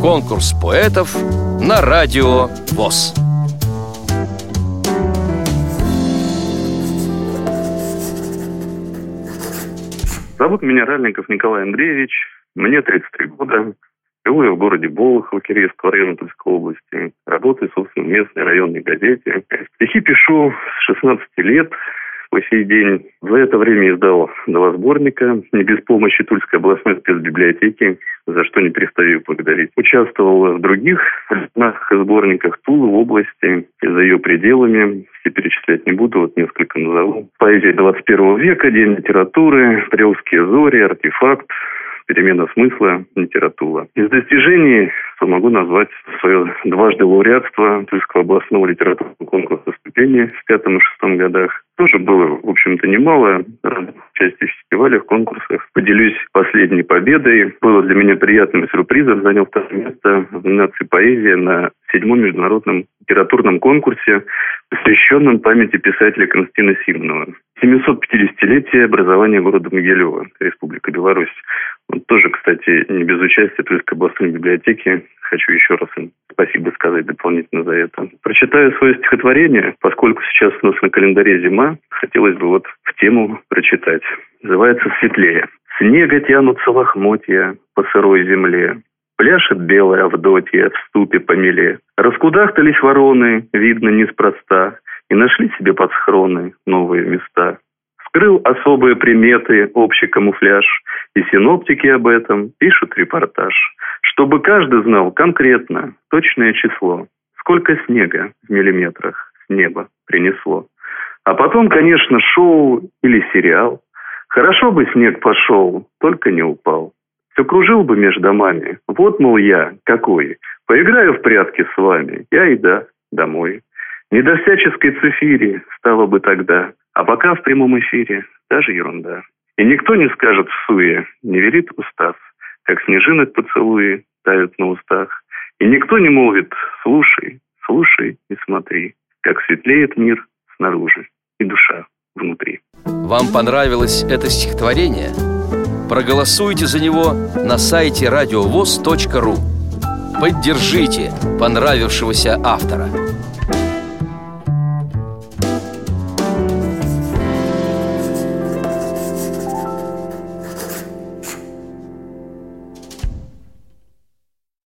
Конкурс поэтов на радио ВОЗ. Зовут меня Ральников Николай Андреевич. Мне 33 года. Живу я в городе Болохово, Киреевского района Тульской области. Работаю, собственно, в местной районной газете. Стихи пишу с 16 лет по сей день. За это время издал два сборника, не без помощи Тульской областной спецбиблиотеки, за что не перестаю благодарить. Участвовал в других сборниках Тулы в области и за ее пределами. Все перечислять не буду, вот несколько назову. Поэзия 21 века, День литературы, Приусские зори, Артефакт, перемена смысла, литература. Из достижений что могу назвать свое дважды лауреатство Тульского областного литературного конкурса ступени в пятом и шестом годах. Тоже было, в общем-то, немало части фестивалях, конкурсах. Поделюсь последней победой. Было для меня приятным сюрпризом. Занял второе место в номинации «Поэзия» на седьмом международном литературном конкурсе, посвященном памяти писателя Константина Симонова. 750-летие образования города Могилева, Республика Беларусь. Вот тоже, кстати, не без участия Тульской областной библиотеки. Хочу еще раз им сказать дополнительно за это. Прочитаю свое стихотворение, поскольку сейчас у нас на календаре зима, хотелось бы вот в тему прочитать. Называется «Светлее». Снега тянутся лохмотья по сырой земле, Пляшет белая Авдотья в ступе по меле. Раскудахтались вороны, видно, неспроста, И нашли себе под схроны новые места. Скрыл особые приметы общий камуфляж, И синоптики об этом пишут репортаж, Чтобы каждый знал конкретно точное число, Сколько снега в миллиметрах с неба принесло. А потом, конечно, шоу или сериал. Хорошо бы снег пошел, только не упал все кружил бы между домами. Вот, мол, я какой. Поиграю в прятки с вами. Я и да, домой. Не до всяческой цифири стало бы тогда. А пока в прямом эфире даже ерунда. И никто не скажет в суе, не верит устав, как снежинок поцелуи тают на устах. И никто не молвит «слушай, слушай и смотри, как светлеет мир снаружи и душа внутри». Вам понравилось это стихотворение? Проголосуйте за него на сайте радиовоз.ру Поддержите понравившегося автора